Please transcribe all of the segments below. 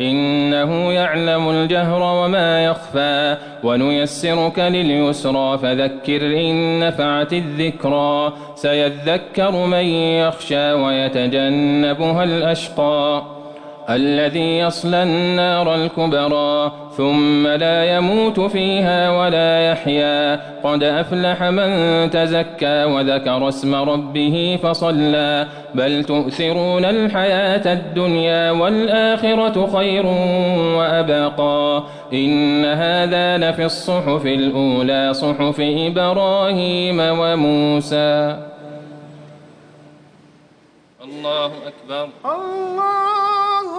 إنه يعلم الجهر وما يخفى ونيسرك لليسرى فذكر إن نفعت الذكرى سيذكر من يخشى ويتجنبها الأشقى الذي يصلى النار الكبرى ثم لا يموت فيها ولا يحيا. قد أفلح من تزكى وذكر اسم ربه فصلى. بل تؤثرون الحياة الدنيا والآخرة خير وأبقى. إن هذا لفي الصحف الأولى صحف إبراهيم وموسى. الله أكبر. الله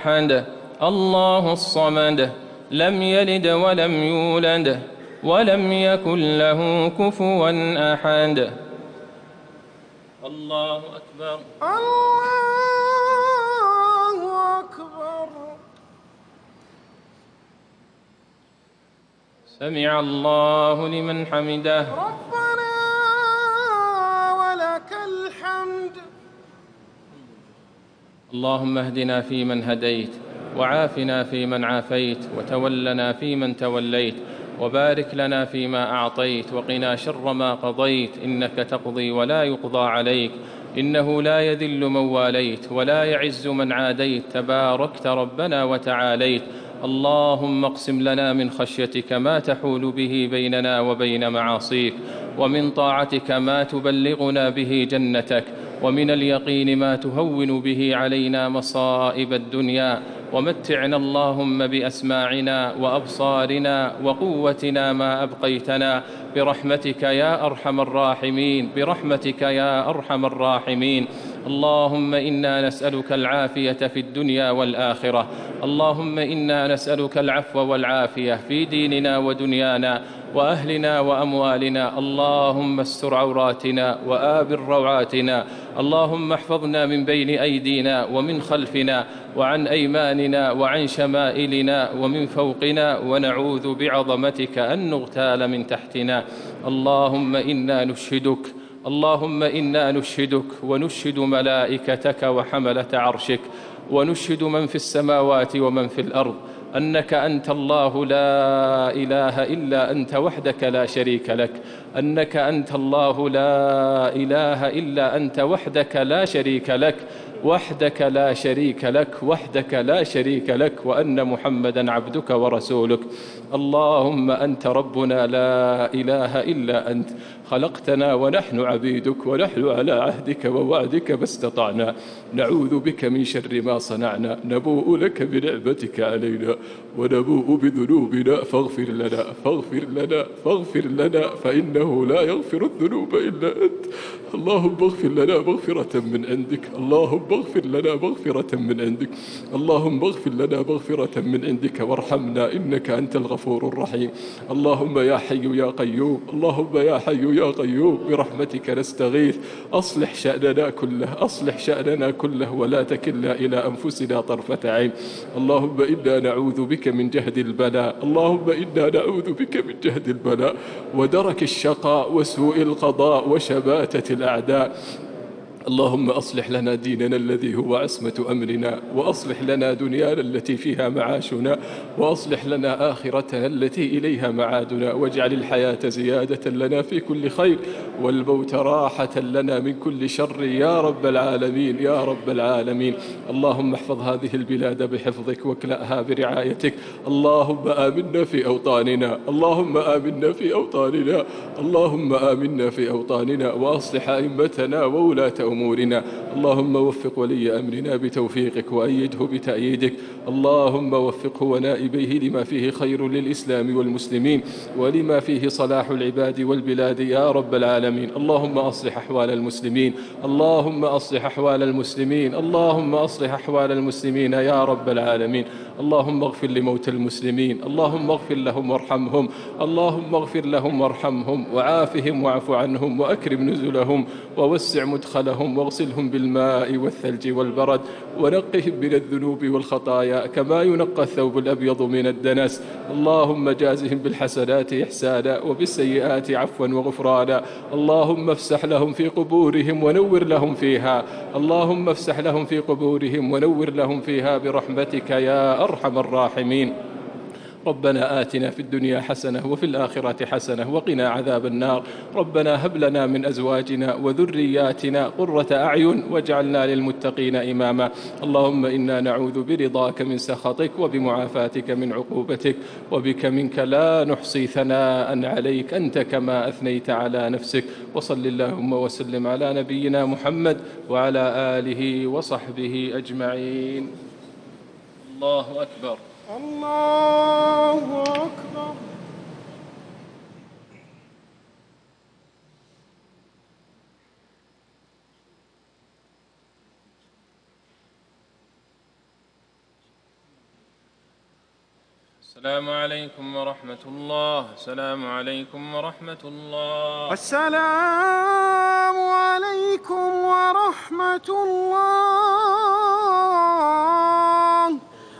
أحد الله الصمد. لم يلد ولم يولد ولم يكن له كفوا أحد. الله أكبر. الله أكبر. سمع الله لمن حمده. ربنا اللهم اهدنا فيمن هديت وعافنا فيمن عافيت وتولنا فيمن توليت وبارك لنا فيما أعطيت وقنا شر ما قضيت إنك تقضي ولا يقضى عليك إنه لا يذل من واليت ولا يعز من عاديت تباركت ربنا وتعاليت. اللهم اقسم لنا من خشيتك ما تحول به بيننا وبين معاصيك ومن طاعتك ما تبلغنا به جنتك ومن اليقين ما تهون به علينا مصائب الدنيا ومتعنا اللهم بأسماعنا وأبصارنا وقوتنا ما أبقيتنا برحمتك يا أرحم الراحمين برحمتك يا أرحم الراحمين. اللهم إنا نسألك العافية في الدنيا والآخرة. اللهم إنا نسألك العفو والعافية في ديننا ودنيانا وأهلنا وأموالنا. اللهم استر عوراتنا وابر روعاتنا. اللهم احفظنا من بين أيدينا ومن خلفنا وعن أيماننا وعن شمائلنا ومن فوقنا ونعوذ بعظمتك أن نغتال من تحتنا. اللهم إنا نشهدك اللهم إنا نشهدك ونشهد ملائكتك وحملة عرشك ونشهد من في السماوات ومن في الأرض. أنك أنت الله لا إله إلا أنت وحدك لا شريك لك. أنك أنت الله لا إله إلا أنت وحدك لا شريك لك وحدك لا شريك لك وحدك لا شريك لك وأن محمدا عبدك ورسولك. اللهم أنت ربنا لا إله إلا أنت. خلقتنا ونحن عبيدك ونحن على عهدك ووعدك ما استطعنا. نعوذ بك من شر ما صنعنا. نبوء لك بنعمتك علينا. ونبوء بذنوبنا. فاغفر لنا فاغفر لنا فاغفر لنا فإنه لا يغفر الذنوب إلا أنت. اللهم اغفر لنا مغفرة من عندك. اللهم اغفر لنا مغفرة من عندك. اللهم اغفر لنا مغفرة من عندك. وارحمنا إنك أنت الغفور الرحيم. اللهم يا حي يا قيوم. اللهم يا حي يا قيوم. برحمتك نستغيث. أصلح شأننا كله. أصلح شأننا كله. ولا تكلنا إلى أنفسنا طرفة عين. اللهم إنا نعوذ بك من جهد البلاء. اللهم إنا نعوذ بك من جهد البلاء. ودرك الشقاء وسوء القضاء وشماتة الأعداء اللهم أصلح لنا ديننا الذي هو عصمة أمرنا وأصلح لنا دنيانا التي فيها معاشنا وأصلح لنا آخرتنا التي إليها معادنا واجعل الحياة زيادة لنا في كل خير والموت راحة لنا من كل شر. يا رب العالمين يا رب العالمين. اللهم احفظ هذه البلاد بحفظك واكلأها برعايتك. اللهم آمنا في أوطاننا اللهم آمنا في أوطاننا اللهم آمنا في أوطاننا وأصلح أئمتنا وولاة أمورنا. اللهم وفق ولي أمرنا بتوفيقك وأيده بتأييدك. اللهم وفقه ونائبيه لما فيه خير للإسلام والمسلمين ولما فيه صلاح العباد والبلاد يا رب العالمين. اللهم أصلح أحوال المسلمين. اللهم أصلح أحوال المسلمين. اللهم أصلح أحوال المسلمين يا رب العالمين. اللهم اغفر لموتى المسلمين. اللهم اغفر لهم وارحمهم. اللهم اغفر لهم وارحمهم. وعافهم واعف عنهم وأكرم نزلهم. ووسع مدخلهم واغسلهم بالماء والثلج والبرد ونقهم من الذنوب والخطايا كما ينقى الثوب الأبيض من الدنس. اللهم جازهم بالحسنات إحسانا وبالسيئات عفوا وغفرانا. اللهم افسح لهم في قبورهم ونور لهم فيها. اللهم افسح لهم في قبورهم ونور لهم فيها برحمتك يا أرحم الراحمين. ربنا آتنا في الدنيا حسنة وفي الآخرة حسنة وقنا عذاب النار. ربنا هب لنا من أزواجنا وذرياتنا قرة أعين واجعلنا للمتقين إماما. اللهم إنا نعوذ برضاك من سخطك وبمعافاتك من عقوبتك وبك منك لا نحصي ثناء عليك. أنت كما أثنيت على نفسك. وصل اللهم وسلم على نبينا محمد وعلى آله وصحبه أجمعين. الله أكبر. الله أكبر. السلام عليكم ورحمة الله. السلام عليكم ورحمة الله. السلام عليكم ورحمة الله.